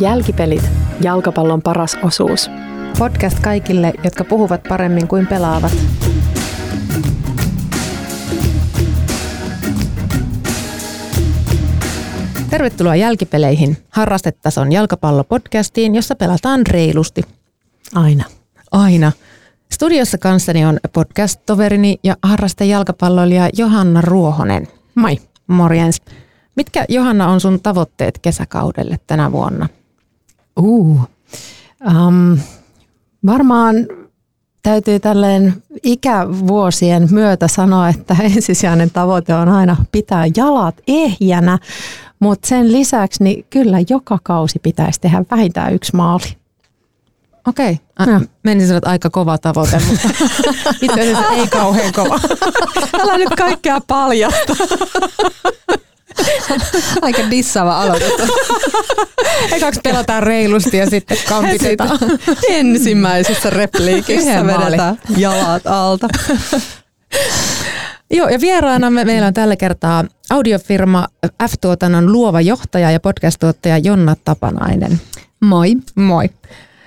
Jälkipelit, jalkapallon paras osuus. Podcast kaikille, jotka puhuvat paremmin kuin pelaavat. Tervetuloa Jälkipeleihin, harrastetason jalkapallopodcastiin, jossa pelataan reilusti. Aina. Aina. Studiossa kanssani on podcast-toverini ja harrastejalkapalloilija Johanna Ruohonen. Moi. Morjens. Mitkä Johanna on sun tavoitteet kesäkaudelle tänä vuonna? Uh. Um, varmaan täytyy tälleen ikävuosien myötä sanoa, että ensisijainen tavoite on aina pitää jalat ehjänä, mutta sen lisäksi niin kyllä joka kausi pitäisi tehdä vähintään yksi maali. Okei. Okay. Menisin sanoa, että aika kova tavoite, mutta itse asiassa ei kauhean kova. Älä nyt kaikkea paljasta. Aika dissava aloitus. Ekaksi pelataan reilusti ja sitten kampitetaan. Ensimmäisessä repliikissä vedetään jalat alta. Joo, ja vieraana me, meillä on tällä kertaa audiofirma F-tuotannon luova johtaja ja podcast-tuottaja Jonna Tapanainen. Moi. Moi.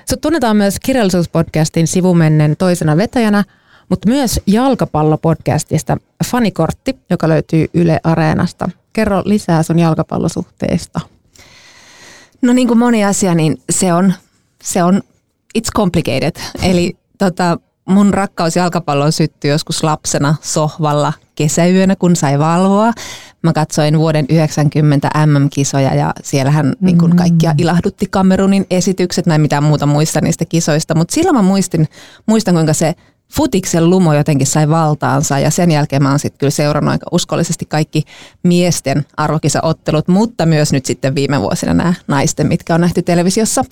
Sut tunnetaan myös kirjallisuuspodcastin sivumennen toisena vetäjänä, mutta myös jalkapallopodcastista Fanikortti, joka löytyy Yle Areenasta. Kerro lisää sun jalkapallosuhteesta. No niin kuin moni asia, niin se on, se on it's complicated. Eli tota, mun rakkaus jalkapalloon syttyi joskus lapsena sohvalla kesäyönä, kun sai valvoa. Mä katsoin vuoden 90 MM-kisoja ja siellähän mm. niin kun kaikkia ilahdutti Kamerunin esitykset. Mä en mitään muuta muista niistä kisoista, mutta silloin mä muistin, muistan kuinka se futiksen lumo jotenkin sai valtaansa ja sen jälkeen mä oon sitten kyllä seurannut aika uskollisesti kaikki miesten arvokisaottelut, mutta myös nyt sitten viime vuosina nämä naisten, mitkä on nähty televisiossa.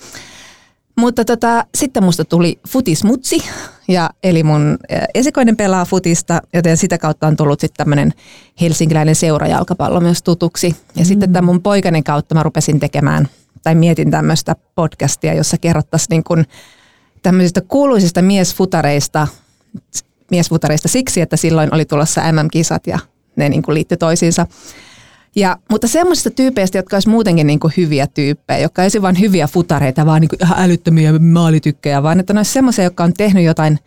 Mutta tota, sitten musta tuli futismutsi, ja eli mun esikoinen pelaa futista, joten sitä kautta on tullut sitten tämmöinen helsinkiläinen seurajalkapallo myös tutuksi. Ja mm. sitten tämän mun poikainen kautta mä rupesin tekemään, tai mietin tämmöistä podcastia, jossa kerrottaisiin niin kuin tämmöisistä kuuluisista miesfutareista, miesfutareista siksi, että silloin oli tulossa MM-kisat ja ne niin kuin liittyi toisiinsa. Ja, mutta semmoisista tyypeistä, jotka olisi muutenkin niin kuin hyviä tyyppejä, jotka ei vain hyviä futareita, vaan niin kuin ihan älyttömiä maalitykkejä, vaan että ne olisi semmoisia, jotka on tehnyt jotain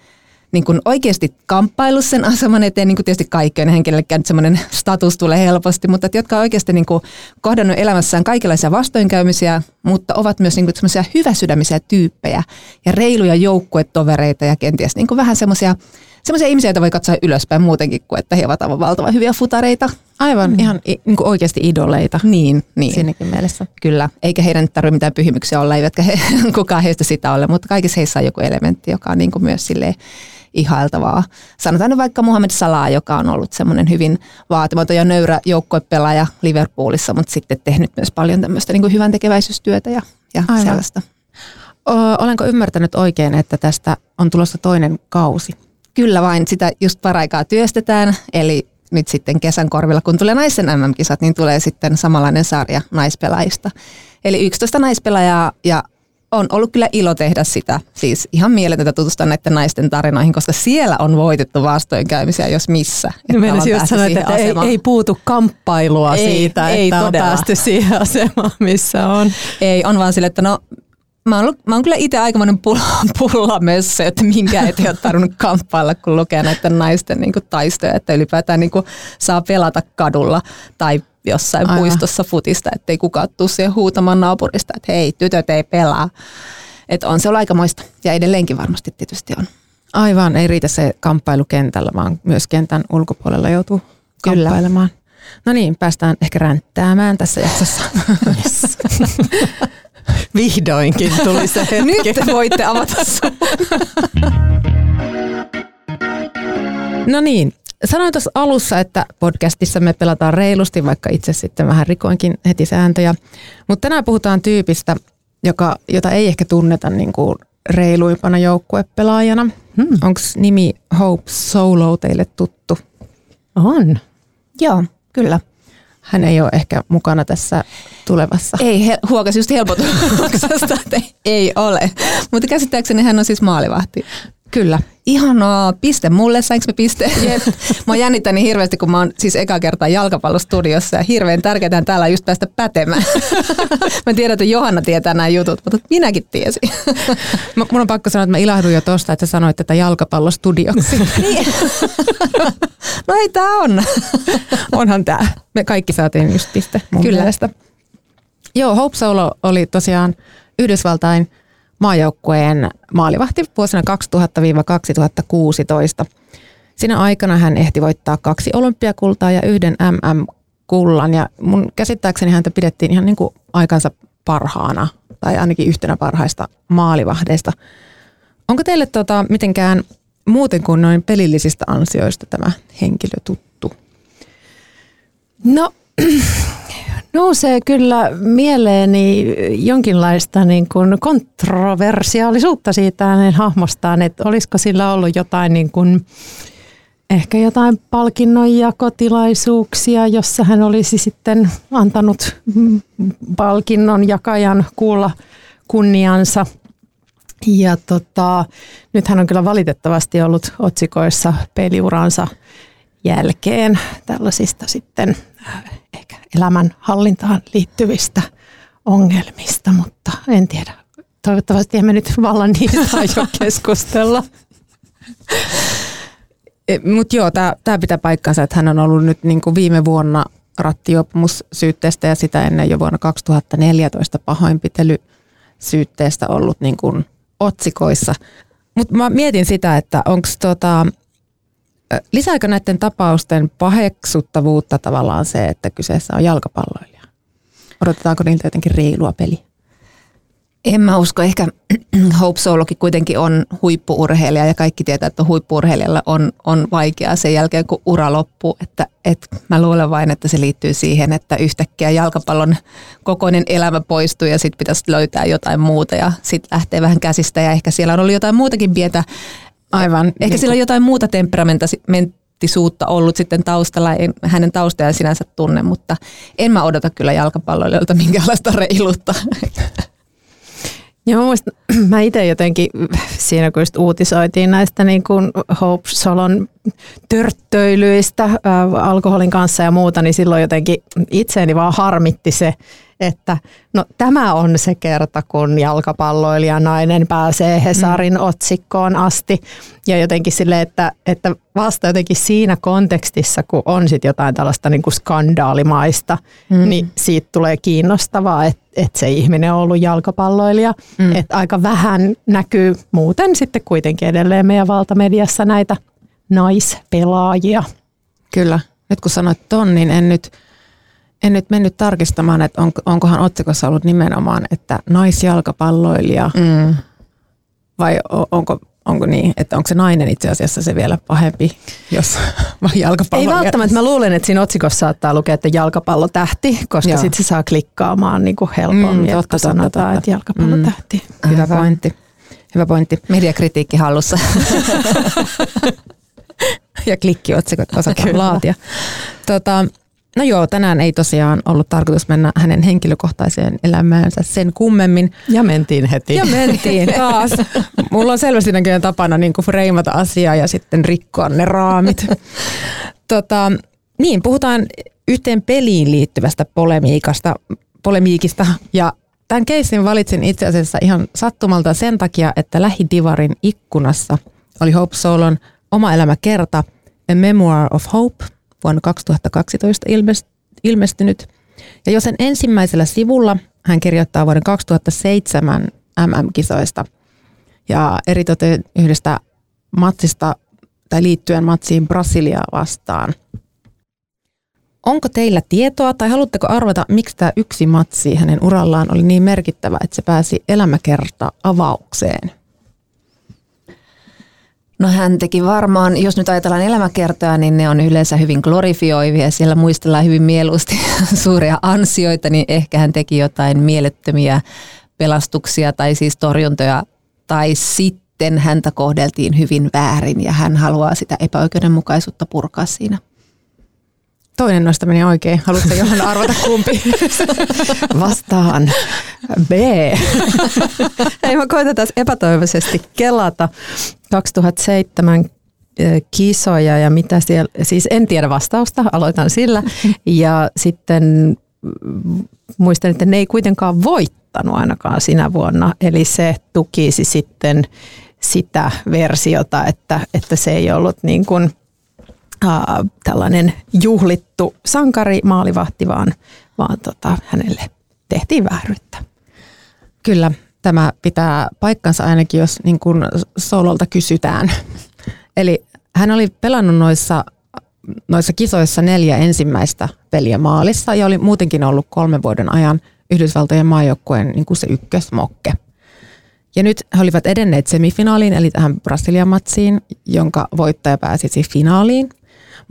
niin kuin oikeasti kamppailu sen aseman eteen, niin kuin tietysti kaikkeen henkilöllekään semmoinen status tulee helposti, mutta että jotka on oikeasti niin kuin kohdannut elämässään kaikenlaisia vastoinkäymisiä, mutta ovat myös niin kuin semmoisia hyväsydämisiä tyyppejä ja reiluja joukkuetovereita ja kenties niin kuin vähän semmoisia semmoisia ihmisiä, joita voi katsoa ylöspäin muutenkin kuin, että he ovat aivan valtavan hyviä futareita. Aivan, mm. ihan niin kuin oikeasti idoleita. Niin, niin. Siinäkin mielessä. Kyllä, eikä heidän tarvitse mitään pyhimyksiä olla, eivätkä he, kukaan heistä sitä ole, mutta kaikissa heissä on joku elementti, joka on niin kuin myös silleen ihailtavaa. Sanotaan nyt vaikka Muhammed Salah, joka on ollut semmoinen hyvin vaatimaton ja nöyrä joukkuepelaaja Liverpoolissa, mutta sitten tehnyt myös paljon tämmöistä niin kuin hyvän tekeväisyystyötä ja, ja sellaista. O, olenko ymmärtänyt oikein, että tästä on tulossa toinen kausi? Kyllä vain, sitä just paraikaa työstetään, eli nyt sitten kesän korvilla, kun tulee naisen MM-kisat, niin tulee sitten samanlainen sarja naispelaajista. Eli 11 naispelaajaa ja on ollut kyllä ilo tehdä sitä. Siis ihan mieletöntä tutustua näiden naisten tarinoihin, koska siellä on voitettu vastoinkäymisiä, jos missä. Että just sanoa, että ei, ei, puutu kamppailua ei, siitä, ei että todella. on päästy siihen asemaan, missä on. Ei, on vaan sille, että no Mä oon, mä oon kyllä itse aikamoinen pulla, pullamössö, että minkä ei ole tarvinnut kamppailla, kun lukee näiden naisten niin kuin taistoja, että ylipäätään niin saa pelata kadulla tai jossain Aivan. puistossa futista, ettei kukaan tule siihen huutamaan naapurista, että hei, tytöt ei pelaa. Että on se ollut aikamoista ja edelleenkin varmasti tietysti on. Aivan, ei riitä se kamppailu kentällä, vaan myös kentän ulkopuolella joutuu Kyllä. kamppailemaan. No niin, päästään ehkä ränttäämään tässä jaksossa. Yes. Vihdoinkin tuli se hetki. Nyt voitte avata No niin, sanoin tuossa alussa, että podcastissa me pelataan reilusti, vaikka itse sitten vähän rikoinkin heti sääntöjä. Mutta tänään puhutaan tyypistä, joka, jota ei ehkä tunneta niin kuin reiluimpana joukkuepelaajana. Hmm. Onko nimi Hope Solo teille tuttu? On. Joo, kyllä. Hän ei ole ehkä mukana tässä tulevassa. Ei, he, huokas just helpotuksesta, että ei ole. Mutta käsittääkseni hän on siis maalivahti. Kyllä. Ihanaa, piste mulle, sainko me piste? Jep. mä jännitän niin hirveästi, kun mä oon siis eka kertaa jalkapallostudiossa ja hirveän tärkeää täällä just päästä pätemään. mä tiedän, että Johanna tietää nämä jutut, mutta minäkin tiesin. Mun on pakko sanoa, että mä ilahduin jo tosta, että sä sanoit tätä jalkapallostudioksi. Niin. no ei tää on. Onhan tää. Me kaikki saatiin just piste mun Kyllä. mielestä. Joo, Hope Solo oli tosiaan Yhdysvaltain – maajoukkueen maalivahti vuosina 2000-2016. Siinä aikana hän ehti voittaa kaksi olympiakultaa ja yhden MM-kullan ja mun käsittääkseni häntä pidettiin ihan niin kuin aikansa parhaana tai ainakin yhtenä parhaista maalivahdeista. Onko teille tota, mitenkään muuten kuin noin pelillisistä ansioista tämä henkilö tuttu? No nousee kyllä mieleeni jonkinlaista niin kuin kontroversiaalisuutta siitä hänen hahmostaan, että olisiko sillä ollut jotain niin kuin, ehkä jotain palkinnonjakotilaisuuksia, jossa hän olisi sitten antanut palkinnon jakajan kuulla kunniansa. Ja tota, nyt hän on kyllä valitettavasti ollut otsikoissa peliuransa jälkeen tällaisista sitten äh, ehkä elämänhallintaan liittyvistä ongelmista, mutta en tiedä. Toivottavasti emme nyt vallan niistä aio keskustella. E, Mutta joo, tämä pitää paikkansa, että hän on ollut nyt niinku viime vuonna rattiopumussyytteestä ja sitä ennen jo vuonna 2014 pahoinpitelysyytteestä ollut niinku otsikoissa. Mutta mä mietin sitä, että onko tota, lisääkö näiden tapausten paheksuttavuutta tavallaan se, että kyseessä on jalkapalloilija? Odotetaanko niiltä jotenkin reilua peliä? En mä usko. Ehkä Hope Solokin kuitenkin on huippuurheilija ja kaikki tietää, että huippuurheilijalla on, on vaikeaa sen jälkeen, kun ura loppuu. Että, et mä luulen vain, että se liittyy siihen, että yhtäkkiä jalkapallon kokoinen elämä poistuu ja sitten pitäisi löytää jotain muuta ja sitten lähtee vähän käsistä ja ehkä siellä on ollut jotain muutakin pientä Aivan. Ehkä niin sillä on jotain muuta temperamenttisuutta ollut sitten taustalla. En hänen taustajaan sinänsä tunne, mutta en mä odota kyllä jalkapalloilijoilta minkäänlaista reiluutta. Joo, muistan, mä itse jotenkin siinä, kun just uutisoitiin näistä niin kuin Hope Solon törttöilyistä äh, alkoholin kanssa ja muuta, niin silloin jotenkin itseeni vaan harmitti se, että no tämä on se kerta, kun jalkapalloilija nainen pääsee Hesarin mm. otsikkoon asti. Ja jotenkin sille, että, että vasta jotenkin siinä kontekstissa, kun on sitten jotain tällaista niin kuin skandaalimaista, mm. niin siitä tulee kiinnostavaa, että, että se ihminen on ollut jalkapalloilija. Mm. Että aika vähän näkyy muuten sitten kuitenkin edelleen meidän valtamediassa näitä naispelaajia. Kyllä. Nyt kun sanoit ton, niin en nyt – en nyt mennyt tarkistamaan, että on, onkohan otsikossa ollut nimenomaan, että naisjalkapalloilija mm. vai onko, onko niin, että onko se nainen itse asiassa se vielä pahempi, jos jalkapalloilija. Ei välttämättä, mä luulen, että siinä otsikossa saattaa lukea, että jalkapallotähti, koska sitten se saa klikkaamaan niin kuin helpommin, mm, totta, sanotaan, totta. että jalkapallotähti. Mm. Hyvä pointti. Hyvä pointti. Mediakritiikki hallussa. ja klikkiotsikot osataan laatia. Tota, No joo, tänään ei tosiaan ollut tarkoitus mennä hänen henkilökohtaiseen elämäänsä sen kummemmin. Ja mentiin heti. Ja mentiin taas. Mulla on selvästi näköjään tapana niin kuin freimata asiaa ja sitten rikkoa ne raamit. tota, niin, puhutaan yhteen peliin liittyvästä polemiikasta, polemiikista ja tämän keissin valitsin itse asiassa ihan sattumalta sen takia, että lähidivarin ikkunassa oli Hope Solon oma elämä kerta A Memoir of Hope – vuonna 2012 ilmestynyt. Ja jo sen ensimmäisellä sivulla hän kirjoittaa vuoden 2007 MM-kisoista ja eritoten yhdestä matsista tai liittyen matsiin Brasiliaa vastaan. Onko teillä tietoa tai haluatteko arvata, miksi tämä yksi matsi hänen urallaan oli niin merkittävä, että se pääsi elämäkerta avaukseen? No hän teki varmaan, jos nyt ajatellaan elämäkertoja, niin ne on yleensä hyvin glorifioivia. Siellä muistellaan hyvin mieluusti suuria ansioita, niin ehkä hän teki jotain mielettömiä pelastuksia tai siis torjuntoja. Tai sitten häntä kohdeltiin hyvin väärin ja hän haluaa sitä epäoikeudenmukaisuutta purkaa siinä. Toinen noista meni oikein. Haluatko Johanna arvata kumpi? Vastaan B. Ei mä koitetaan epätoivoisesti kelata 2007 kisoja ja mitä siellä, siis en tiedä vastausta, aloitan sillä. Ja sitten muistan, että ne ei kuitenkaan voittanut ainakaan sinä vuonna, eli se tukisi sitten sitä versiota, että, että se ei ollut niin kuin, äh, tällainen juhlittu sankari maalivahti, vaan, vaan tota, hänelle tehtiin vääryyttä. Kyllä, tämä pitää paikkansa ainakin, jos niin kuin Sololta kysytään. Eli hän oli pelannut noissa, noissa kisoissa neljä ensimmäistä peliä maalissa ja oli muutenkin ollut kolmen vuoden ajan Yhdysvaltojen maajoukkueen niin kuin se ykkösmokke. Ja nyt he olivat edenneet semifinaaliin, eli tähän Brasilian matsiin, jonka voittaja pääsisi finaaliin.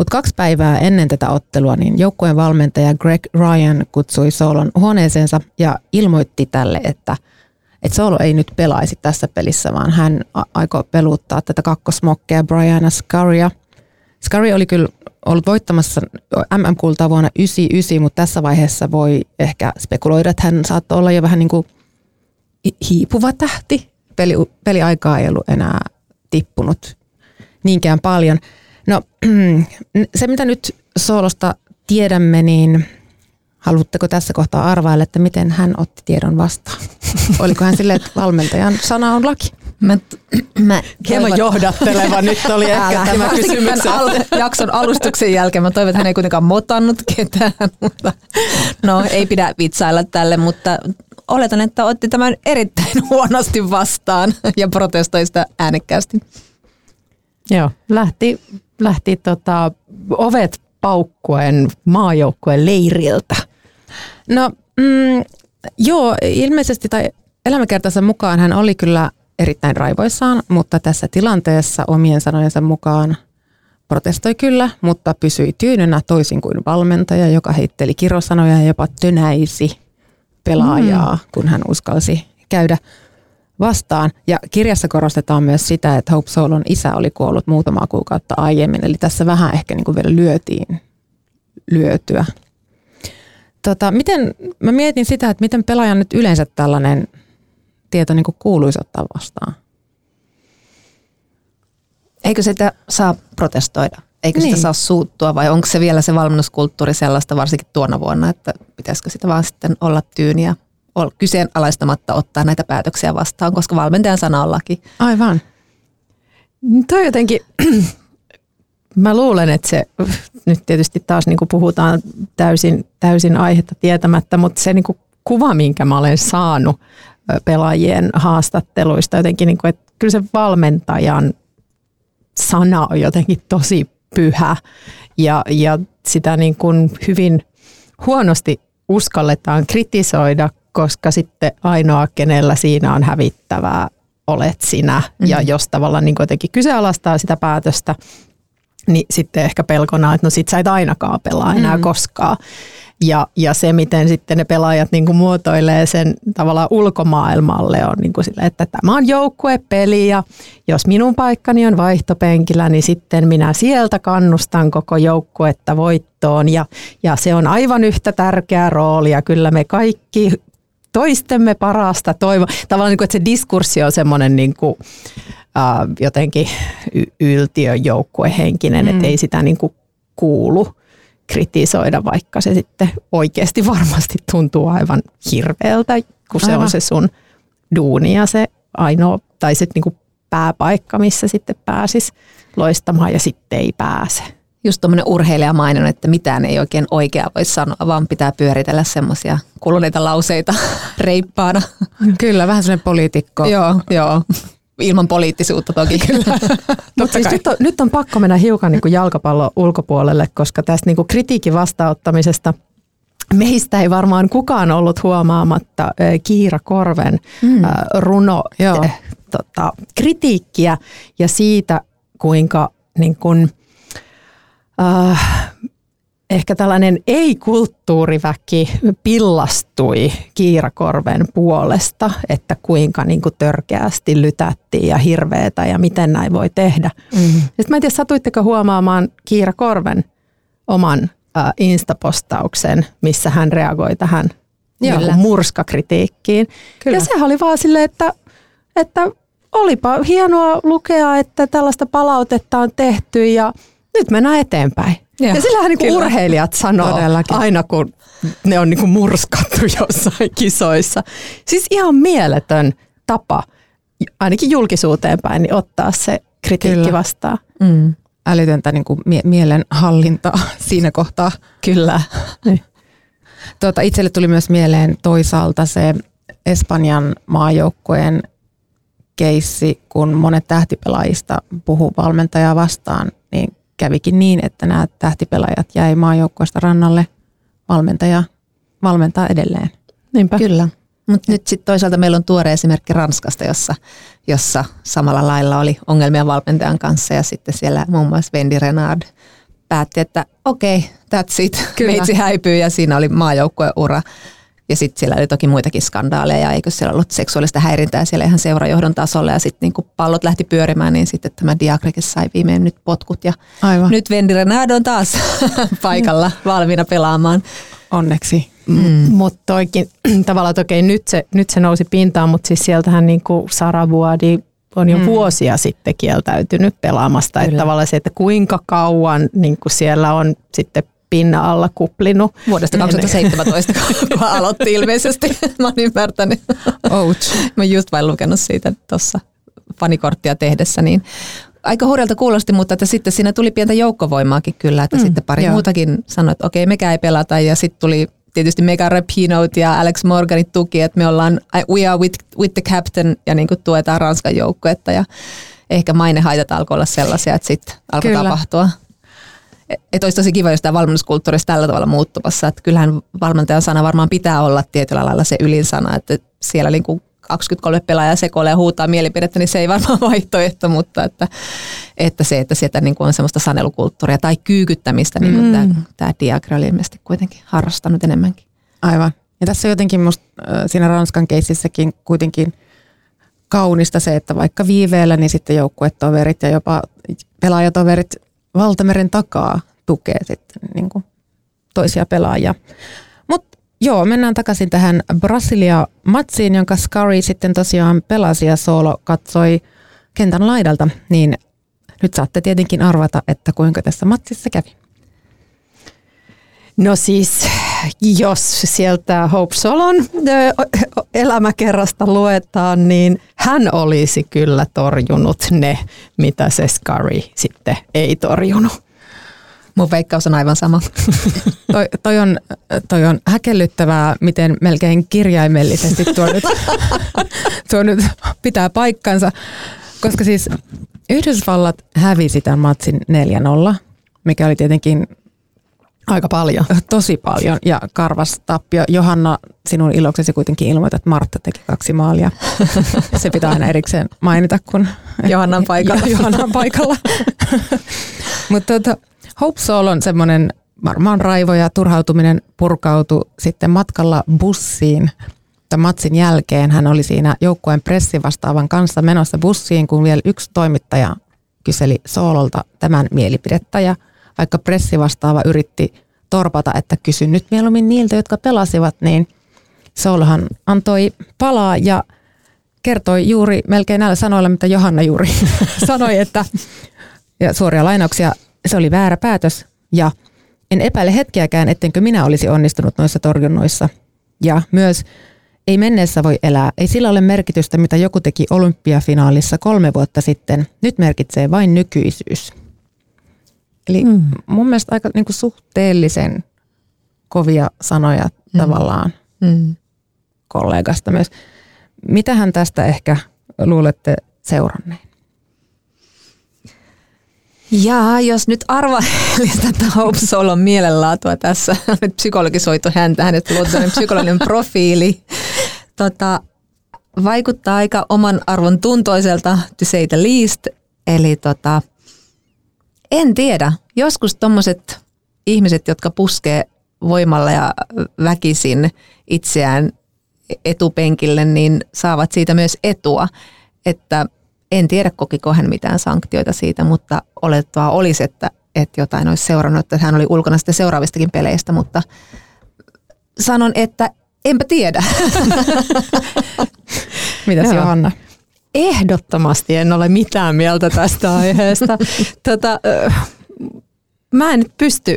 Mutta kaksi päivää ennen tätä ottelua niin joukkueen valmentaja Greg Ryan kutsui Solon huoneeseensa ja ilmoitti tälle, että, että Solo ei nyt pelaisi tässä pelissä, vaan hän aikoo peluuttaa tätä kakkosmokkea Brianna Scaria. Scary oli kyllä ollut voittamassa MM-kultaa vuonna 1999, mutta tässä vaiheessa voi ehkä spekuloida, että hän saattoi olla jo vähän niin kuin hiipuva tähti. Peli, peliaikaa ei ollut enää tippunut niinkään paljon – No se, mitä nyt Soolosta tiedämme, niin haluatteko tässä kohtaa arvailla, että miten hän otti tiedon vastaan? Oliko hän silleen, että valmentajan sana on laki? Mä, mä Hieman johdatteleva nyt oli ehkä Älä, tämä kysymys. Al- jakson alustuksen jälkeen mä toivon, että hän ei kuitenkaan motannut ketään, mutta no ei pidä vitsailla tälle, mutta oletan, että otti tämän erittäin huonosti vastaan ja protestoi sitä äänekkäästi. Joo, lähti lähti tota, ovet paukkuen maajoukkueen leiriltä? No mm, joo, ilmeisesti tai elämäkertansa mukaan hän oli kyllä erittäin raivoissaan, mutta tässä tilanteessa omien sanojensa mukaan protestoi kyllä, mutta pysyi tyynynä toisin kuin valmentaja, joka heitteli kirosanoja ja jopa tönäisi pelaajaa, mm. kun hän uskalsi käydä vastaan. Ja kirjassa korostetaan myös sitä, että Hope Solon isä oli kuollut muutamaa kuukautta aiemmin, eli tässä vähän ehkä niin kuin vielä lyötiin lyötyä. Tota, miten, mä mietin sitä, että miten pelaajan nyt yleensä tällainen tieto niin kuin kuuluisi ottaa vastaan. Eikö sitä saa protestoida? Eikö niin. sitä saa suuttua vai onko se vielä se valmennuskulttuuri sellaista varsinkin tuona vuonna, että pitäisikö sitä vaan sitten olla tyyniä kyseenalaistamatta ottaa näitä päätöksiä vastaan, koska valmentajan sana on laki. Aivan. Toi jotenkin, mä luulen, että se, nyt tietysti taas niin kuin puhutaan täysin, täysin aihetta tietämättä, mutta se niin kuva, minkä mä olen saanut pelaajien haastatteluista jotenkin, niin kuin, että kyllä se valmentajan sana on jotenkin tosi pyhä ja, ja sitä niin kuin hyvin huonosti uskalletaan kritisoida, koska sitten ainoa, kenellä siinä on hävittävää, olet sinä. Mm-hmm. Ja jos tavallaan niin jotenkin kyseenalaistaa sitä päätöstä, niin sitten ehkä pelkona, että no sit sä et ainakaan pelaa enää mm-hmm. koskaan. Ja, ja se, miten sitten ne pelaajat niin kuin muotoilee sen tavallaan ulkomaailmalle, on niin kuin sille, että tämä on joukkuepeli ja jos minun paikkani on vaihtopenkillä, niin sitten minä sieltä kannustan koko joukkuetta voittoon ja, ja se on aivan yhtä tärkeä rooli ja kyllä me kaikki toistemme parasta toivo. Tavallaan, niin kuin, että se diskurssi on semmoinen niin kuin, äh, jotenkin yltiöjoukkuehenkinen, mm. että ei sitä niin kuin kuulu kritisoida, vaikka se sitten oikeasti varmasti tuntuu aivan hirveältä, kun se aivan. on se sun duuni ja se ainoa, tai sitten niin kuin pääpaikka, missä sitten pääsis loistamaan ja sitten ei pääse just tuommoinen urheilijamainen, että mitään ei oikein oikea voi sanoa, vaan pitää pyöritellä semmoisia kuluneita lauseita reippaana. Kyllä, vähän semmoinen poliitikko. joo, joo. Ilman poliittisuutta toki kyllä. Mutta siis nyt, on, nyt on pakko mennä hiukan niin kuin jalkapallon ulkopuolelle, koska tästä niin kuin kritiikin vastaanottamisesta meistä ei varmaan kukaan ollut huomaamatta Kiira Korven mm. runo Joo. Tota, kritiikkiä ja siitä kuinka niin kun, äh, ehkä tällainen ei-kulttuuriväki pillastui Kiirakorven puolesta, että kuinka niin kuin törkeästi lytättiin ja hirveetä ja miten näin voi tehdä. Mm-hmm. Sitten mä en tiedä, satuitteko huomaamaan Kiirakorven oman äh, instapostauksen, missä hän reagoi tähän niin murskakritiikkiin. Kyllä. Ja sehän oli vaan silleen, että, että olipa hienoa lukea, että tällaista palautetta on tehty ja nyt mennään eteenpäin. Ja, ja sillähän niin urheilijat sanoo Todellakin. aina, kun ne on niin murskattu jossain kisoissa. Siis ihan mieletön tapa, ainakin julkisuuteen päin, niin ottaa se kritiikki Kyllä. vastaan. Mm. Älytöntä niin kuin mie- mielenhallintaa siinä kohtaa. Kyllä. Tuota, itselle tuli myös mieleen toisaalta se Espanjan maajoukkojen keissi, kun monet tähtipelaajista puhuu valmentajaa vastaan, niin kävikin niin, että nämä tähtipelaajat jäi maajoukkoista rannalle. Valmentaja valmentaa edelleen. Niinpä. Kyllä. Mutta nyt sitten toisaalta meillä on tuore esimerkki Ranskasta, jossa, jossa samalla lailla oli ongelmia valmentajan kanssa ja sitten siellä muun muassa Wendy Renard päätti, että okei, okay, that's it, Kyllä. meitsi häipyy ja siinä oli maajoukkueen ura. Ja sitten siellä oli toki muitakin skandaaleja, eikö siellä ollut seksuaalista häirintää siellä ihan seurajohdon tasolla ja sitten niin kun pallot lähti pyörimään, niin sitten tämä Diakrekes sai viimein nyt potkut ja Aivan. nyt Vendi Renado on taas paikalla valmiina pelaamaan. Onneksi. Mm. Mutta toikin tavallaan, että okei, nyt se, nyt se nousi pintaan, mutta siis sieltähän niin kuin Sara Vuodi on jo mm. vuosia sitten kieltäytynyt pelaamasta. Että tavallaan se, että kuinka kauan niin kuin siellä on sitten pinna alla kuplinut. Vuodesta 2017, kun aloitti ilmeisesti, mä oon ymmärtänyt. Ouch. Mä just vain lukenut siitä tuossa fanikorttia tehdessä, niin aika hurjalta kuulosti, mutta että sitten siinä tuli pientä joukkovoimaakin kyllä, että mm, sitten pari joo. muutakin sanoi, että okei, mekään ei pelata ja sitten tuli tietysti Mega Rapinout ja Alex Morganit tuki, että me ollaan we are with, with the captain ja niin kuin tuetaan Ranskan joukkuetta ja ehkä mainehaitat alkoi olla sellaisia, että sitten alkoi Kyllä. tapahtua että olisi tosi kiva, jos tämä valmennuskulttuuri tällä tavalla muuttumassa. Että kyllähän valmentajan sana varmaan pitää olla tietyllä lailla se ylinsana, että siellä niin kuin 23 pelaajaa sekoilee ja huutaa mielipidettä, niin se ei varmaan vaihtoehto, mutta että, että se, että sieltä niin kuin on semmoista sanelukulttuuria tai kyykyttämistä, niin kuin mm. tämä, tämä Diagra oli ilmeisesti kuitenkin harrastanut enemmänkin. Aivan. Ja tässä on jotenkin musta siinä Ranskan keississäkin kuitenkin kaunista se, että vaikka viiveellä, niin sitten joukkuetoverit ja jopa pelaajatoverit valtameren takaa tukee sitten niin kuin toisia pelaajia. Mutta joo, mennään takaisin tähän Brasilia-matsiin, jonka Scary sitten tosiaan pelasi ja Solo katsoi kentän laidalta, niin nyt saatte tietenkin arvata, että kuinka tässä matsissa kävi. No siis, jos sieltä Hope Solon elämäkerrasta luetaan, niin hän olisi kyllä torjunut ne, mitä se Scary sitten ei torjunut. Mun veikkaus on aivan sama. toi, toi, on, toi on häkellyttävää, miten melkein kirjaimellisesti tuo nyt, tuo nyt pitää paikkansa. Koska siis Yhdysvallat hävisi tämän matsin 4-0, mikä oli tietenkin Aika paljon. Tosi paljon ja karvas tappio. Johanna, sinun iloksesi kuitenkin ilmoitat, että Martta teki kaksi maalia. Se pitää aina erikseen mainita, kun Johanna on paikalla. Johanna on paikalla. Mutta tuota, Hope Soul on semmoinen varmaan raivo ja turhautuminen purkautu sitten matkalla bussiin. Tämän matsin jälkeen hän oli siinä joukkueen pressivastaavan kanssa menossa bussiin, kun vielä yksi toimittaja kyseli Soololta tämän mielipidettä ja – vaikka pressivastaava yritti torpata, että kysy nyt mieluummin niiltä, jotka pelasivat, niin Soulhan antoi palaa ja kertoi juuri melkein näillä sanoilla, mitä Johanna juuri sanoi, että ja suoria lainauksia, se oli väärä päätös ja en epäile hetkeäkään, ettenkö minä olisi onnistunut noissa torjunnoissa. Ja myös ei menneessä voi elää. Ei sillä ole merkitystä, mitä joku teki olympiafinaalissa kolme vuotta sitten. Nyt merkitsee vain nykyisyys. Eli mm. mun mielestä aika niin kuin suhteellisen kovia sanoja mm. tavallaan mm. kollegasta myös. Mitähän tästä ehkä luulette seuranneen? Ja jos nyt arvailisi tätä Hope Solon mielenlaatua tässä, nyt psykologisoitu häntä, hänet luotu psykologinen profiili, tota, vaikuttaa aika oman arvon tuntoiselta, to say the least, eli tota, En tiedä. Joskus tuommoiset ihmiset, jotka puskee voimalla ja väkisin itseään etupenkille, niin saavat siitä myös etua. Että en tiedä, kokiko hän mitään sanktioita siitä, mutta olettavaa olisi, että, että jotain olisi seurannut, että hän oli ulkona sitten seuraavistakin peleistä, mutta sanon, että enpä tiedä. Mitäs Joo. Johanna? Ehdottomasti en ole mitään mieltä tästä aiheesta. tota, mä en nyt pysty,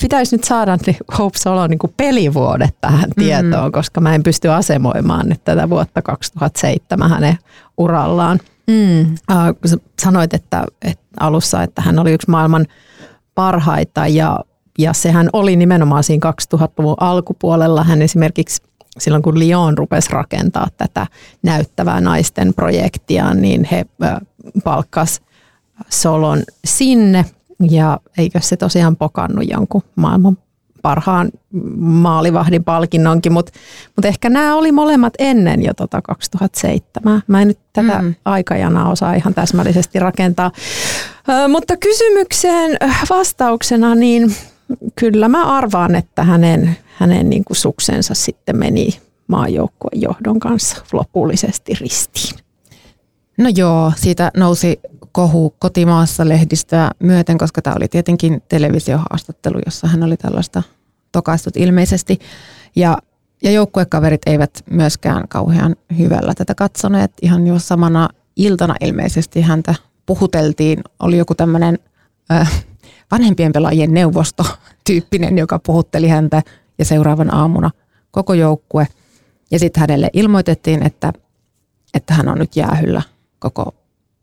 pitäisi nyt saada ne Hope Solo niin kuin pelivuodet tähän tietoon, mm. koska mä en pysty asemoimaan nyt tätä vuotta 2007 hänen urallaan. Mm. Äh, kun sanoit että, että alussa, että hän oli yksi maailman parhaita ja, ja sehän oli nimenomaan siinä 2000-luvun alkupuolella. Hän esimerkiksi silloin kun Lyon rupesi rakentaa tätä näyttävää naisten projektia, niin he palkkas Solon sinne ja eikö se tosiaan pokannut jonkun maailman parhaan maalivahdin palkinnonkin, mutta mut ehkä nämä oli molemmat ennen jo tota 2007. Mä en nyt tätä mm. aikajanaa osaa ihan täsmällisesti rakentaa. Ö, mutta kysymykseen vastauksena, niin kyllä mä arvaan, että hänen, hänen niin kuin suksensa sitten meni maajoukkueen johdon kanssa lopullisesti ristiin. No joo, siitä nousi kohu kotimaassa lehdistöä myöten, koska tämä oli tietenkin televisiohaastattelu, jossa hän oli tällaista tokaistut ilmeisesti. Ja, ja joukkuekaverit eivät myöskään kauhean hyvällä tätä katsoneet. Ihan jo samana iltana ilmeisesti häntä puhuteltiin. Oli joku tämmöinen äh, vanhempien pelaajien neuvosto tyyppinen, joka puhutteli häntä ja seuraavan aamuna koko joukkue. Ja sitten hänelle ilmoitettiin, että, että hän on nyt jäähyllä koko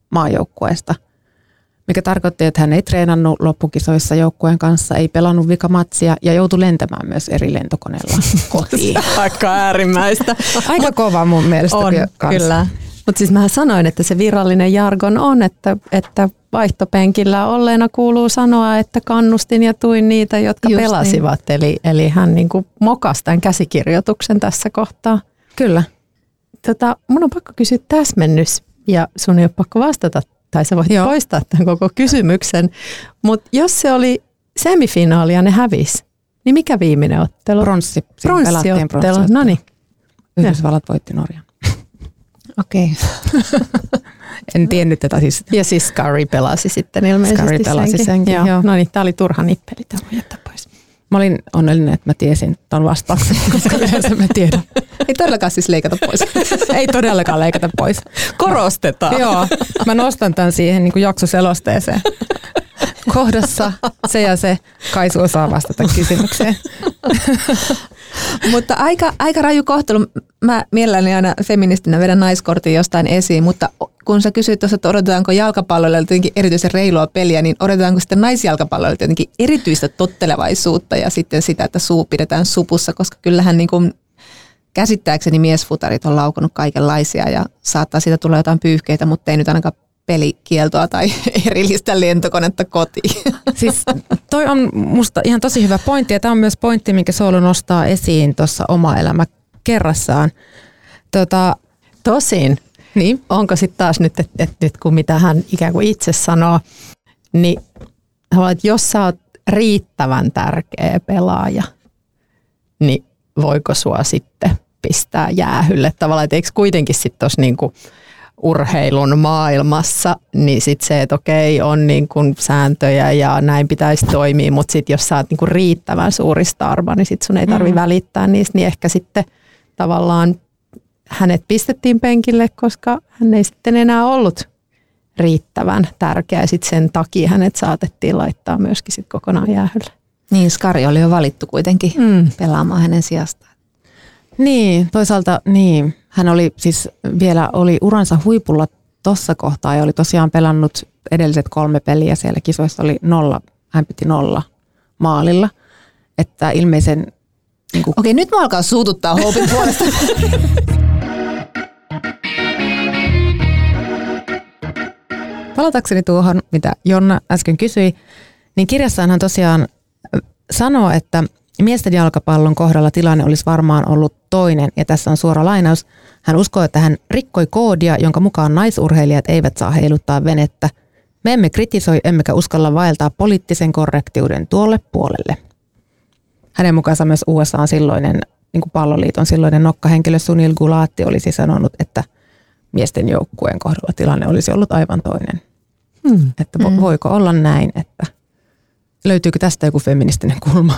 maajoukkueesta, mikä tarkoitti, että hän ei treenannut loppukisoissa joukkueen kanssa, ei pelannut vikamatsia ja joutui lentämään myös eri lentokoneella kotiin. Aika äärimmäistä. Aika kova mun mielestä On, kanssa. kyllä. Mutta siis mä sanoin, että se virallinen jargon on, että, että vaihtopenkillä olleena kuuluu sanoa, että kannustin ja tuin niitä, jotka Just niin. pelasivat. Eli, eli hän niin kuin mokasi tämän käsikirjoituksen tässä kohtaa. Kyllä. Tota, mun on pakko kysyä täsmennys ja sun ei ole pakko vastata, tai sä voit Joo. Poistaa tämän koko kysymyksen. Mutta jos se oli semifinaali ja ne hävis, niin mikä viimeinen ottelu? Pronssi. Pronssiottelu. No niin. Yhdysvallat voitti Norjan. Okei. En tiennyt tätä siis. Ja siis Scurry pelasi sitten ilmeisesti Scurry pelasi senkin, joo. joo. No niin, tämä oli turha nippeli, tämä voi jättää pois. Mä olin onnellinen, että mä tiesin ton vastauksen, koska yleensä mä tiedän. Ei todellakaan siis leikata pois. Ei todellakaan leikata pois. Korostetaan. Joo, mä nostan tämän siihen niin kuin jaksoselosteeseen. Kohdassa se ja se, Kaisu osaa vastata kysymykseen. mutta aika, aika raju kohtelu. Mä mielelläni aina feministinä vedän naiskortin jostain esiin, mutta kun sä kysyit tuossa, että odotetaanko jalkapalloille jotenkin erityisen reilua peliä, niin odotetaanko sitten naisjalkapalloille jotenkin erityistä tottelevaisuutta ja sitten sitä, että suu pidetään supussa, koska kyllähän niin kuin käsittääkseni miesfutarit on laukonut kaikenlaisia ja saattaa siitä tulla jotain pyyhkeitä, mutta ei nyt ainakaan pelikieltoa tai erillistä lentokonetta kotiin. Siis toi on musta ihan tosi hyvä pointti ja tämä on myös pointti, minkä Soulu nostaa esiin tuossa oma elämä kerrassaan. Tota, Tosin, niin, onko sitten taas nyt, että et nyt kun mitä hän ikään kuin itse sanoo, niin että jos sä oot riittävän tärkeä pelaaja, niin voiko sua sitten pistää jäähylle? Tavallaan, että eikö kuitenkin sitten tuossa niinku urheilun maailmassa, niin sitten se, että okei, on niin kuin sääntöjä ja näin pitäisi toimia, mutta sitten jos sä oot niin kuin riittävän suuri starva, niin sitten sun ei tarvi Mm. välittää niistä, niin ehkä sitten tavallaan hänet pistettiin penkille, koska hän ei sitten enää ollut riittävän tärkeä sitten sen takia hänet saatettiin laittaa myöskin sit kokonaan jäähylle. Niin, Skari oli jo valittu kuitenkin Mm. pelaamaan hänen sijastaan. Niin, toisaalta niin. Hän oli siis vielä oli uransa huipulla tuossa kohtaa ja oli tosiaan pelannut edelliset kolme peliä siellä kisoissa oli nolla, hän piti nolla maalilla. Että ilmeisen niin kuin, Okei, nyt mä alkaa suututtaa Hopin puolesta. Palatakseni tuohon, mitä Jonna äsken kysyi, niin kirjassaan hän tosiaan sanoo, että miesten jalkapallon kohdalla tilanne olisi varmaan ollut toinen, ja tässä on suora lainaus. Hän uskoo, että hän rikkoi koodia, jonka mukaan naisurheilijat eivät saa heiluttaa venettä. Me emme kritisoi emmekä uskalla vaeltaa poliittisen korrektiuden tuolle puolelle. Hänen mukaansa myös USA on silloinen niin kuin palloliiton silloinen nokkahenkilö Sunil Gulati olisi sanonut, että miesten joukkueen kohdalla tilanne olisi ollut aivan toinen. Hmm. Että vo, voiko olla näin, että löytyykö tästä joku feministinen kulma?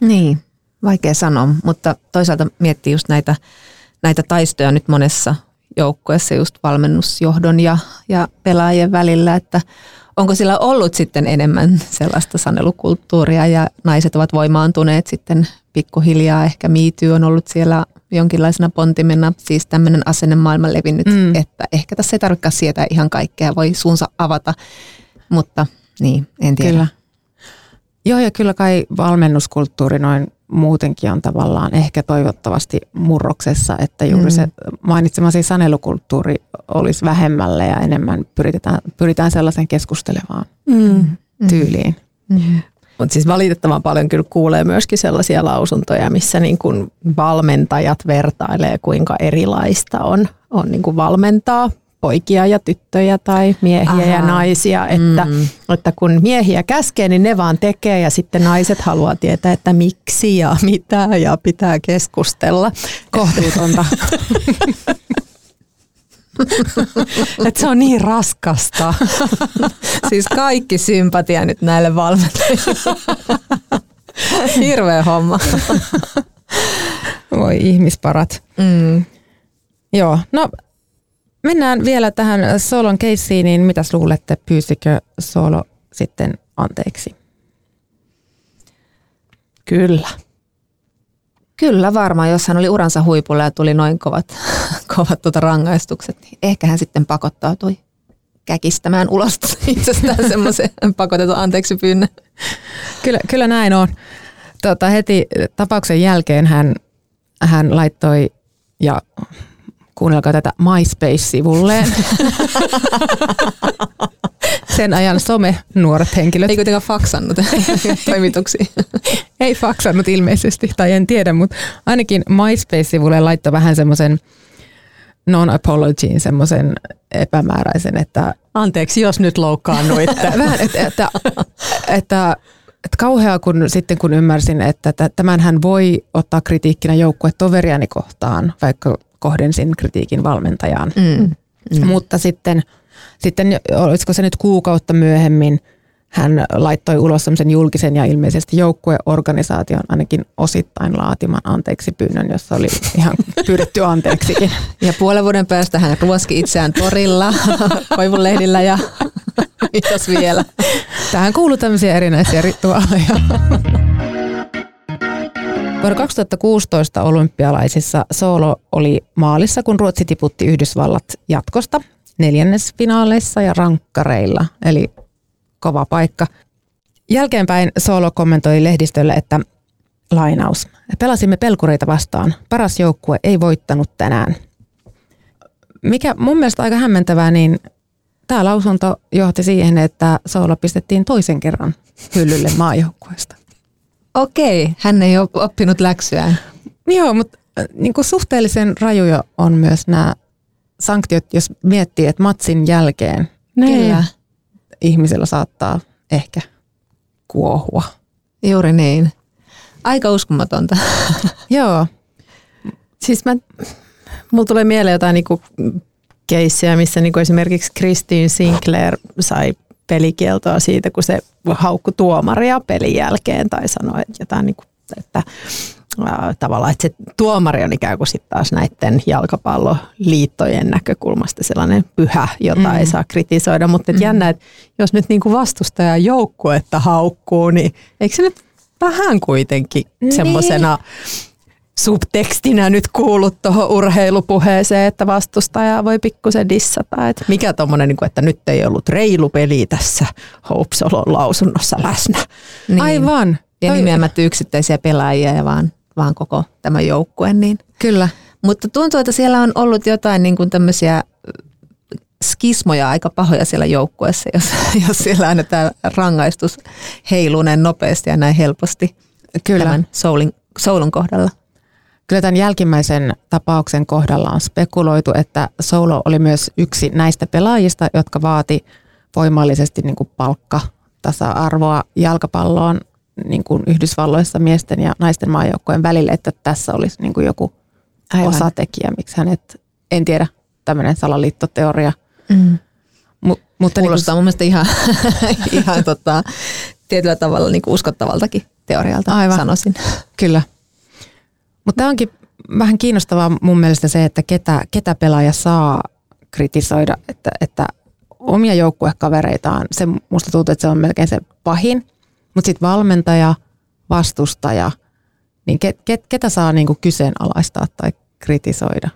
Niin, vaikea sanoa, mutta toisaalta miettii just näitä, näitä taistoja nyt monessa joukkueessa just valmennusjohdon ja, ja pelaajien välillä, että onko sillä ollut sitten enemmän sellaista sanelukulttuuria ja naiset ovat voimaantuneet sitten pikkuhiljaa. Ehkä miityy on ollut siellä jonkinlaisena pontimena, siis tämmöinen asennemaailma levinnyt, mm. että ehkä tässä ei tarvitse sietää ihan kaikkea, voi suunsa avata, mutta niin, en tiedä. Kyllä. Joo, ja kyllä kai valmennuskulttuuri noin muutenkin on tavallaan ehkä toivottavasti murroksessa, että juuri mm. se mainitsemasi sanelukulttuuri olisi vähemmälle ja enemmän pyritään, pyritään sellaisen keskustelevaan mm. tyyliin. Mm. Mutta siis valitettavan paljon kyllä kuulee myöskin sellaisia lausuntoja, missä niin kuin valmentajat vertailee, kuinka erilaista on, on niin kuin valmentaa poikia ja tyttöjä tai miehiä Aha. ja naisia, että, mm. että kun miehiä käskee, niin ne vaan tekee ja sitten naiset haluaa tietää, että miksi ja mitä ja pitää keskustella. Kohtuutonta. että se on niin raskasta. siis kaikki sympatia nyt näille valmentajille. Hirveä homma. Voi ihmisparat. Mm. Joo, no Mennään vielä tähän Solon keissiin, niin mitä luulette, pyysikö Solo sitten anteeksi? Kyllä. Kyllä varmaan, jos hän oli uransa huipulla ja tuli noin kovat, kovat tuota rangaistukset, niin ehkä hän sitten pakottautui käkistämään ulos itsestään semmoisen pakotetun anteeksi pyynnön. Kyllä, kyllä näin on. Tota, heti tapauksen jälkeen hän, hän laittoi ja kuunnelkaa tätä MySpace-sivulleen. Sen ajan some-nuoret henkilöt. Ei kuitenkaan faksannut toimituksiin. Ei faksannut ilmeisesti, tai en tiedä, mutta ainakin MySpace-sivulle laittoi vähän semmoisen non-apologyin, semmoisen epämääräisen, että... Anteeksi, jos nyt loukkaannuitte. vähän, että, että, että että kauheaa, kun sitten kun ymmärsin, että tämän hän voi ottaa kritiikkinä joukkue toveriani kohtaan, vaikka kohdensin kritiikin valmentajaan. Mm. Mm. Mutta sitten, sitten, olisiko se nyt kuukautta myöhemmin, hän laittoi ulos semmoisen julkisen ja ilmeisesti joukkueorganisaation ainakin osittain laatiman anteeksi pyynnön, jossa oli ihan pyydetty anteeksikin. Ja puolen vuoden päästä hän ruoski itseään torilla, koivunlehdillä ja mitäs vielä. Tähän kuuluu tämmöisiä erinäisiä rituaaleja. Vuonna 2016 olympialaisissa Soolo oli maalissa, kun Ruotsi tiputti Yhdysvallat jatkosta neljännesfinaaleissa ja rankkareilla, eli kova paikka. Jälkeenpäin Soolo kommentoi lehdistölle, että lainaus. Pelasimme pelkureita vastaan. Paras joukkue ei voittanut tänään. Mikä mun mielestä aika hämmentävää, niin tämä lausunto johti siihen, että Soolo pistettiin toisen kerran hyllylle maajoukkueesta. Okei, hän ei ole oppinut läksyään. Joo, mutta äh, niin kuin suhteellisen rajuja on myös nämä sanktiot, jos miettii, että matsin jälkeen niin. Kyllä. ihmisellä saattaa ehkä kuohua. Juuri niin. Aika uskomatonta. Joo. Siis mä, mulla tulee mieleen jotain niinku keissejä, missä niinku esimerkiksi Christine Sinclair sai pelikieltoa siitä, kun se haukku tuomaria pelin jälkeen tai sanoi jotain, niin kuin, että tavallaan, että se tuomari on ikään kuin sitten taas näiden jalkapalloliittojen näkökulmasta sellainen pyhä, jota mm. ei saa kritisoida, mutta mm. jännä, että jos nyt niin vastustaja joukkuetta haukkuu, niin eikö se nyt vähän kuitenkin niin. semmoisena subtekstinä nyt kuullut tuohon urheilupuheeseen, että vastustaja voi pikkusen dissata. Että mikä tuommoinen, niin että nyt ei ollut reilu peli tässä Hope Solon lausunnossa läsnä. Niin. Aivan. Ja nimeämättä yksittäisiä pelaajia ja vaan, vaan koko tämä joukkue. Niin. Kyllä. Mutta tuntuu, että siellä on ollut jotain niin kuin tämmöisiä skismoja aika pahoja siellä joukkueessa, jos, jos siellä aina tämä rangaistus heiluu näin nopeasti ja näin helposti Kyllä. tämän Soulin, Soulun kohdalla. Kyllä tämän jälkimmäisen tapauksen kohdalla on spekuloitu, että Solo oli myös yksi näistä pelaajista, jotka vaati voimallisesti niin kuin palkka tasa-arvoa jalkapalloon niin kuin Yhdysvalloissa miesten ja naisten maajoukkojen välille, että tässä olisi niin kuin joku Aivan. osatekijä, miksi hänet, en tiedä, tämmöinen salaliittoteoria. Mm. M- mutta Kuulostaa niin kuin, mun mielestä ihan, ihan tota, tietyllä tavalla niin kuin uskottavaltakin teorialta, Aivan. sanoisin. Kyllä. Mutta tämä onkin vähän kiinnostavaa mun mielestä se, että ketä, ketä pelaaja saa kritisoida, että, että omia joukkuekavereitaan, se musta tuntuu, että se on melkein se pahin, mutta sitten valmentaja, vastustaja, niin ket, ket, ketä saa niinku kyseenalaistaa tai kritisoida?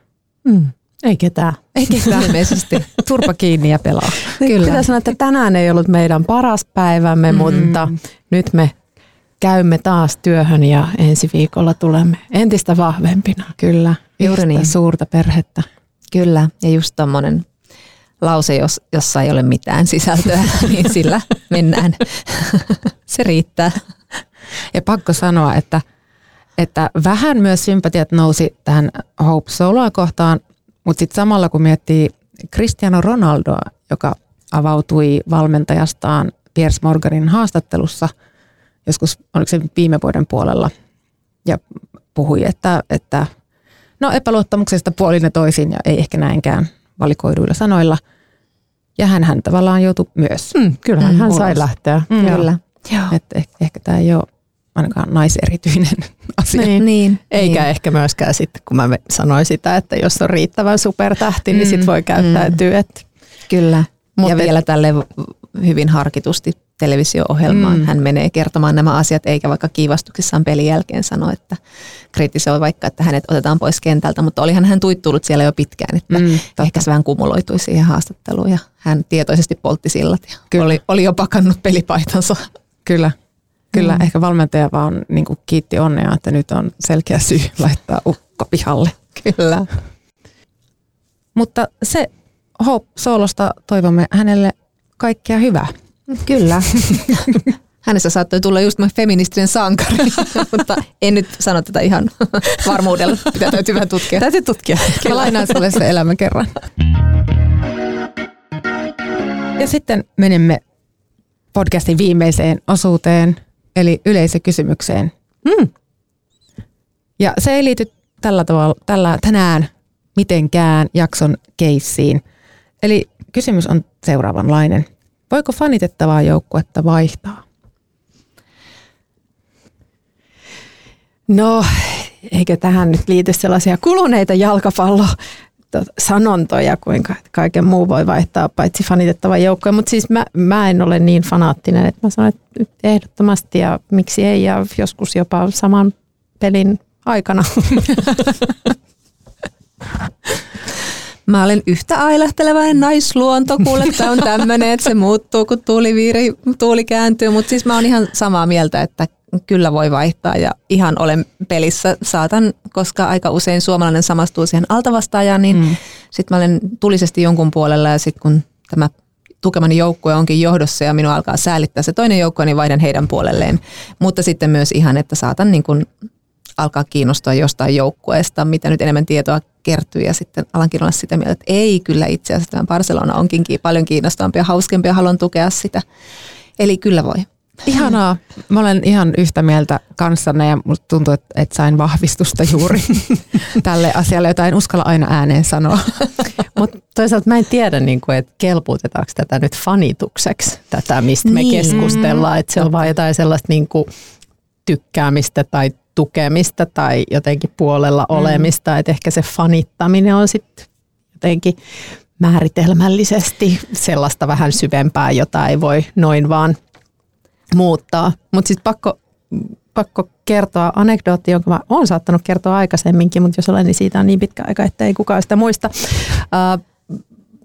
Mm. Ei ketään. Ei ketään. Ilmeisesti. Turpa kiinni ja pelaa. Kyllä. Pitää sanoa, että tänään ei ollut meidän paras päivämme, mm. mutta nyt me käymme taas työhön ja ensi viikolla tulemme entistä vahvempina. Kyllä, juuri niin. suurta perhettä. Kyllä, ja just tommonen lause, jos, jossa ei ole mitään sisältöä, niin sillä mennään. Se riittää. Ja pakko sanoa, että, että vähän myös sympatiat nousi tähän Hope Soloa kohtaan, mutta sitten samalla kun miettii Cristiano Ronaldoa, joka avautui valmentajastaan Piers Morganin haastattelussa joskus, oliko se viime vuoden puolella, ja puhui, että, että no epäluottamuksesta puolin ja toisin ja ei ehkä näinkään valikoiduilla sanoilla. Ja hän, hän tavallaan joutui myös. Mm, kyllähän mm, hän sai lähteä. Mm, kyllä. Joo. Että ehkä, ehkä tämä ei ole ainakaan naiserityinen asia. Niin, niin, Eikä niin. ehkä myöskään sitten, kun mä sanoin sitä, että jos on riittävän supertähti, mm, niin sit voi käyttäytyä. Mm. Että. Kyllä. Mut ja et, vielä tälle hyvin harkitusti televisio-ohjelmaan. Mm. Hän menee kertomaan nämä asiat, eikä vaikka kiivastuksissaan pelin jälkeen sano, että kritisoi vaikka, että hänet otetaan pois kentältä, mutta olihan hän tuittunut siellä jo pitkään, että mm, ehkä se vähän kumuloitui siihen haastatteluun ja hän tietoisesti poltti sillat ja Kyllä. Oli, oli jo pakannut pelipaitansa. Kyllä. Kyllä, mm. ehkä valmentaja vaan niin kuin kiitti onnea, että nyt on selkeä syy laittaa ukko pihalle. Kyllä. Mutta se Hope Soolosta toivomme hänelle kaikkea hyvää. Kyllä. Hänestä saattoi tulla just feministinen sankari, mutta en nyt sano tätä ihan varmuudella. Pitää täytyy vähän tutkia. Täytyy tutkia. Mä lainaan sulle se elämän kerran. Ja sitten menemme podcastin viimeiseen osuuteen, eli yleisökysymykseen. Mm. Ja se ei liity tällä tavalla, tällä, tänään mitenkään jakson keissiin. Eli kysymys on seuraavanlainen. Voiko fanitettavaa joukkuetta vaihtaa? No, eikö tähän nyt liity sellaisia kuluneita jalkapallo sanontoja, kuinka kaiken muu voi vaihtaa paitsi fanitettava joukkoja, mutta siis mä, mä en ole niin fanaattinen, että mä sanon, että ehdottomasti ja miksi ei ja joskus jopa saman pelin aikana. Mä olen yhtä ailahtelevainen naisluonto, kuule, että on tämmöinen, että se muuttuu, kun tuuli, viiri, tuuli kääntyy, mutta siis mä oon ihan samaa mieltä, että kyllä voi vaihtaa ja ihan olen pelissä. Saatan, koska aika usein suomalainen samastuu siihen altavastaajaan, niin mm. sitten mä olen tulisesti jonkun puolella ja sitten kun tämä tukemani joukkue onkin johdossa ja minua alkaa säälittää se toinen joukkue, niin vaihdan heidän puolelleen. Mutta sitten myös ihan, että saatan niin kuin alkaa kiinnostua jostain joukkueesta, mitä nyt enemmän tietoa kertyy ja sitten alankin olla sitä mieltä, että ei kyllä itse asiassa tämä Barcelona onkin paljon kiinnostavampi ja hauskempi ja haluan tukea sitä. Eli kyllä voi. Ihanaa. Mä olen ihan yhtä mieltä kanssanne ja musta tuntuu, että, että sain vahvistusta juuri tälle asialle, jota en uskalla aina ääneen sanoa. Mutta toisaalta mä en tiedä, niin kuin, että kelpuutetaanko tätä nyt fanitukseksi, tätä mistä me niin. keskustellaan. Että se on vaan jotain sellaista niin kuin tykkäämistä tai tukemista tai jotenkin puolella mm. olemista. Että ehkä se fanittaminen on sitten jotenkin määritelmällisesti sellaista vähän syvempää, jota ei voi noin vaan – muuttaa. Mutta sitten pakko, pakko kertoa anekdootti, jonka mä oon saattanut kertoa aikaisemminkin, mutta jos olen, niin siitä on niin pitkä aika, että ei kukaan sitä muista. Uh,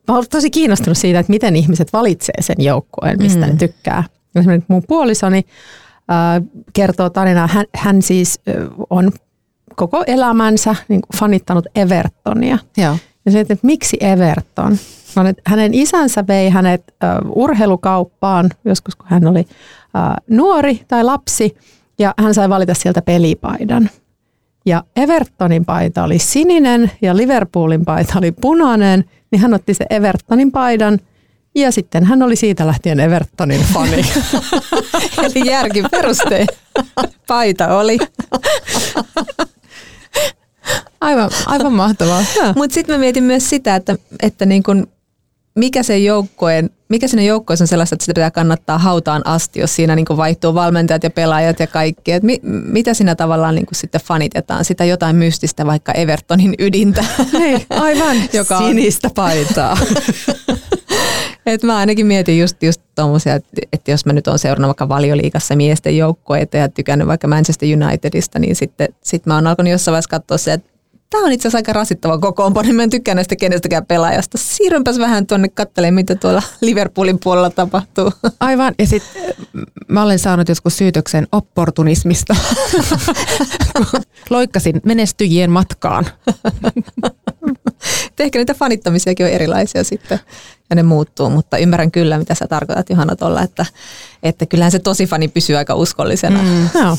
mä olen tosi kiinnostunut siitä, että miten ihmiset valitsee sen joukkueen, mistä mm. ne tykkää. Esimerkiksi mun puolisoni kertoo tarinaa. Hän, hän siis uh, on koko elämänsä niin kuin fanittanut Evertonia. Joo. Ja se, että miksi Everton? Hänen isänsä vei hänet uh, urheilukauppaan, joskus kun hän oli nuori tai lapsi ja hän sai valita sieltä pelipaidan. Ja Evertonin paita oli sininen ja Liverpoolin paita oli punainen, niin hän otti se Evertonin paidan Ja sitten hän oli siitä lähtien Evertonin fani. Eli järkiperusteen paita oli. Aivan, aivan mahtavaa. Mutta sitten mä mietin myös sitä, että, että niin kun, mikä se joukkojen, mikä sinne joukkoissa on sellaista, että sitä pitää kannattaa hautaan asti, jos siinä niin vaihtuu valmentajat ja pelaajat ja kaikki. Et mi, mitä siinä tavallaan niin sitten fanitetaan? Sitä jotain mystistä, vaikka Evertonin ydintä. Niin, aivan. Joka Sinistä paitaa. Et mä ainakin mietin just, just tommosia, että, että jos mä nyt on seurannut vaikka valioliikassa miesten joukkoita ja tykännyt vaikka Manchester Unitedista, niin sitten sit mä oon alkanut jossain vaiheessa katsoa se, että tämä on itse asiassa aika rasittava kokoonpano, niin mä en tykkää näistä kenestäkään pelaajasta. Siirrynpäs vähän tuonne kattelemaan, mitä tuolla Liverpoolin puolella tapahtuu. Aivan, ja sitten mä olen saanut joskus syytöksen opportunismista. Loikkasin menestyjien matkaan. Ehkä niitä fanittamisiakin on erilaisia sitten ja ne muuttuu, mutta ymmärrän kyllä, mitä sä tarkoitat Johanna tuolla, että, että kyllähän se tosi fani pysyy aika uskollisena. Mm. no.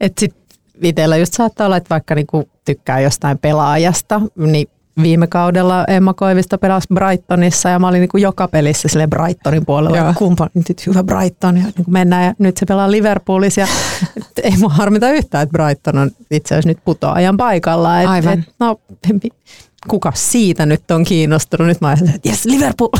Et sit itsellä just saattaa olla, että vaikka niinku tykkää jostain pelaajasta, niin viime kaudella Emma Koivisto pelasi Brightonissa ja mä olin niin joka pelissä sille Brightonin puolella. Joo. Kumpa, nyt hyvä Brighton ja niin mennään ja nyt se pelaa Liverpoolissa ja ei mua harmita yhtään, että Brighton on itse asiassa nyt putoajan paikalla. Et, Aivan. Et, no, kuka siitä nyt on kiinnostunut? Nyt mä ajattelin, että yes, Liverpool.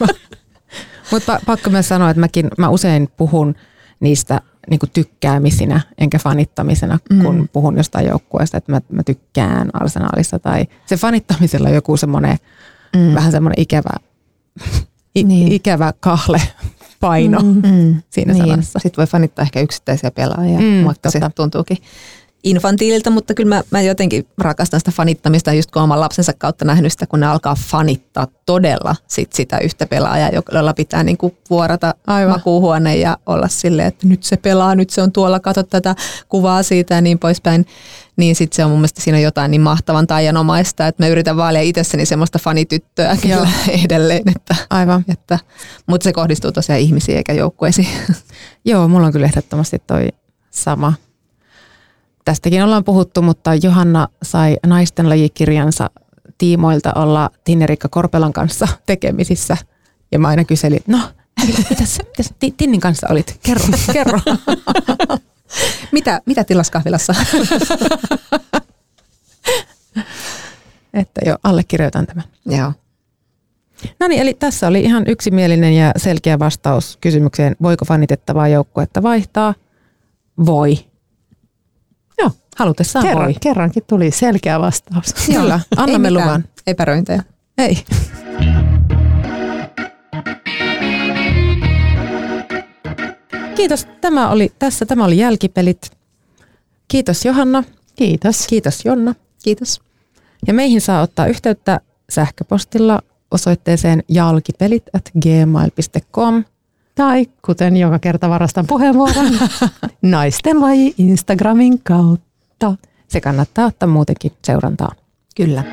Mutta pakko myös sanoa, että mäkin, mä usein puhun niistä niin kuin tykkäämisinä enkä fanittamisena, kun mm. puhun jostain joukkueesta, että mä, mä tykkään arsenaalissa. Tai se fanittamisella on joku semmoinen mm. vähän semmoinen ikävä, i, niin. ikävä kahle paino mm. mm. siinä niin. sanassa. Sitten voi fanittaa ehkä yksittäisiä pelaajia, mm, vaikka totta. se tuntuukin infantiililta, mutta kyllä mä, mä jotenkin rakastan sitä fanittamista just kun oman lapsensa kautta nähnyt sitä, kun ne alkaa fanittaa todella sit sitä yhtä pelaajaa, jolla pitää niinku vuorata Aivan. makuuhuone ja olla silleen, että nyt se pelaa, nyt se on tuolla, katso tätä kuvaa siitä ja niin poispäin. Niin sitten se on mun mielestä siinä jotain niin mahtavan taianomaista, että mä yritän vaalia itsessäni semmoista fanityttöä kyllä edelleen. Että, Aivan. Että, mutta se kohdistuu tosiaan ihmisiin eikä joukkueisiin. Joo, mulla on kyllä ehdottomasti toi sama Tästäkin ollaan puhuttu, mutta Johanna sai naisten lajikirjansa tiimoilta olla Tinnerikka Korpelan kanssa tekemisissä. Ja mä aina kyselin, no, mitäs, mitäs Tinnin kanssa olit? Kerro, kerro. mitä, mitä tilas kahvilassa? että jo allekirjoitan tämän. Joo. No niin, eli tässä oli ihan yksimielinen ja selkeä vastaus kysymykseen, voiko fanitettavaa joukkuetta vaihtaa? Voi. Joo, halutessaan Kerran, voi. Kerrankin tuli selkeä vastaus. Kyllä, annamme Ei luvan. epäröintejä. Ei. Kiitos. Tämä oli tässä. Tämä oli Jälkipelit. Kiitos Johanna. Kiitos. Kiitos Jonna. Kiitos. Ja meihin saa ottaa yhteyttä sähköpostilla osoitteeseen jalkipelit at gmail.com tai kuten joka kerta varastan puheenvuoron, naisten laji Instagramin kautta. Se kannattaa ottaa muutenkin seurantaa. Kyllä.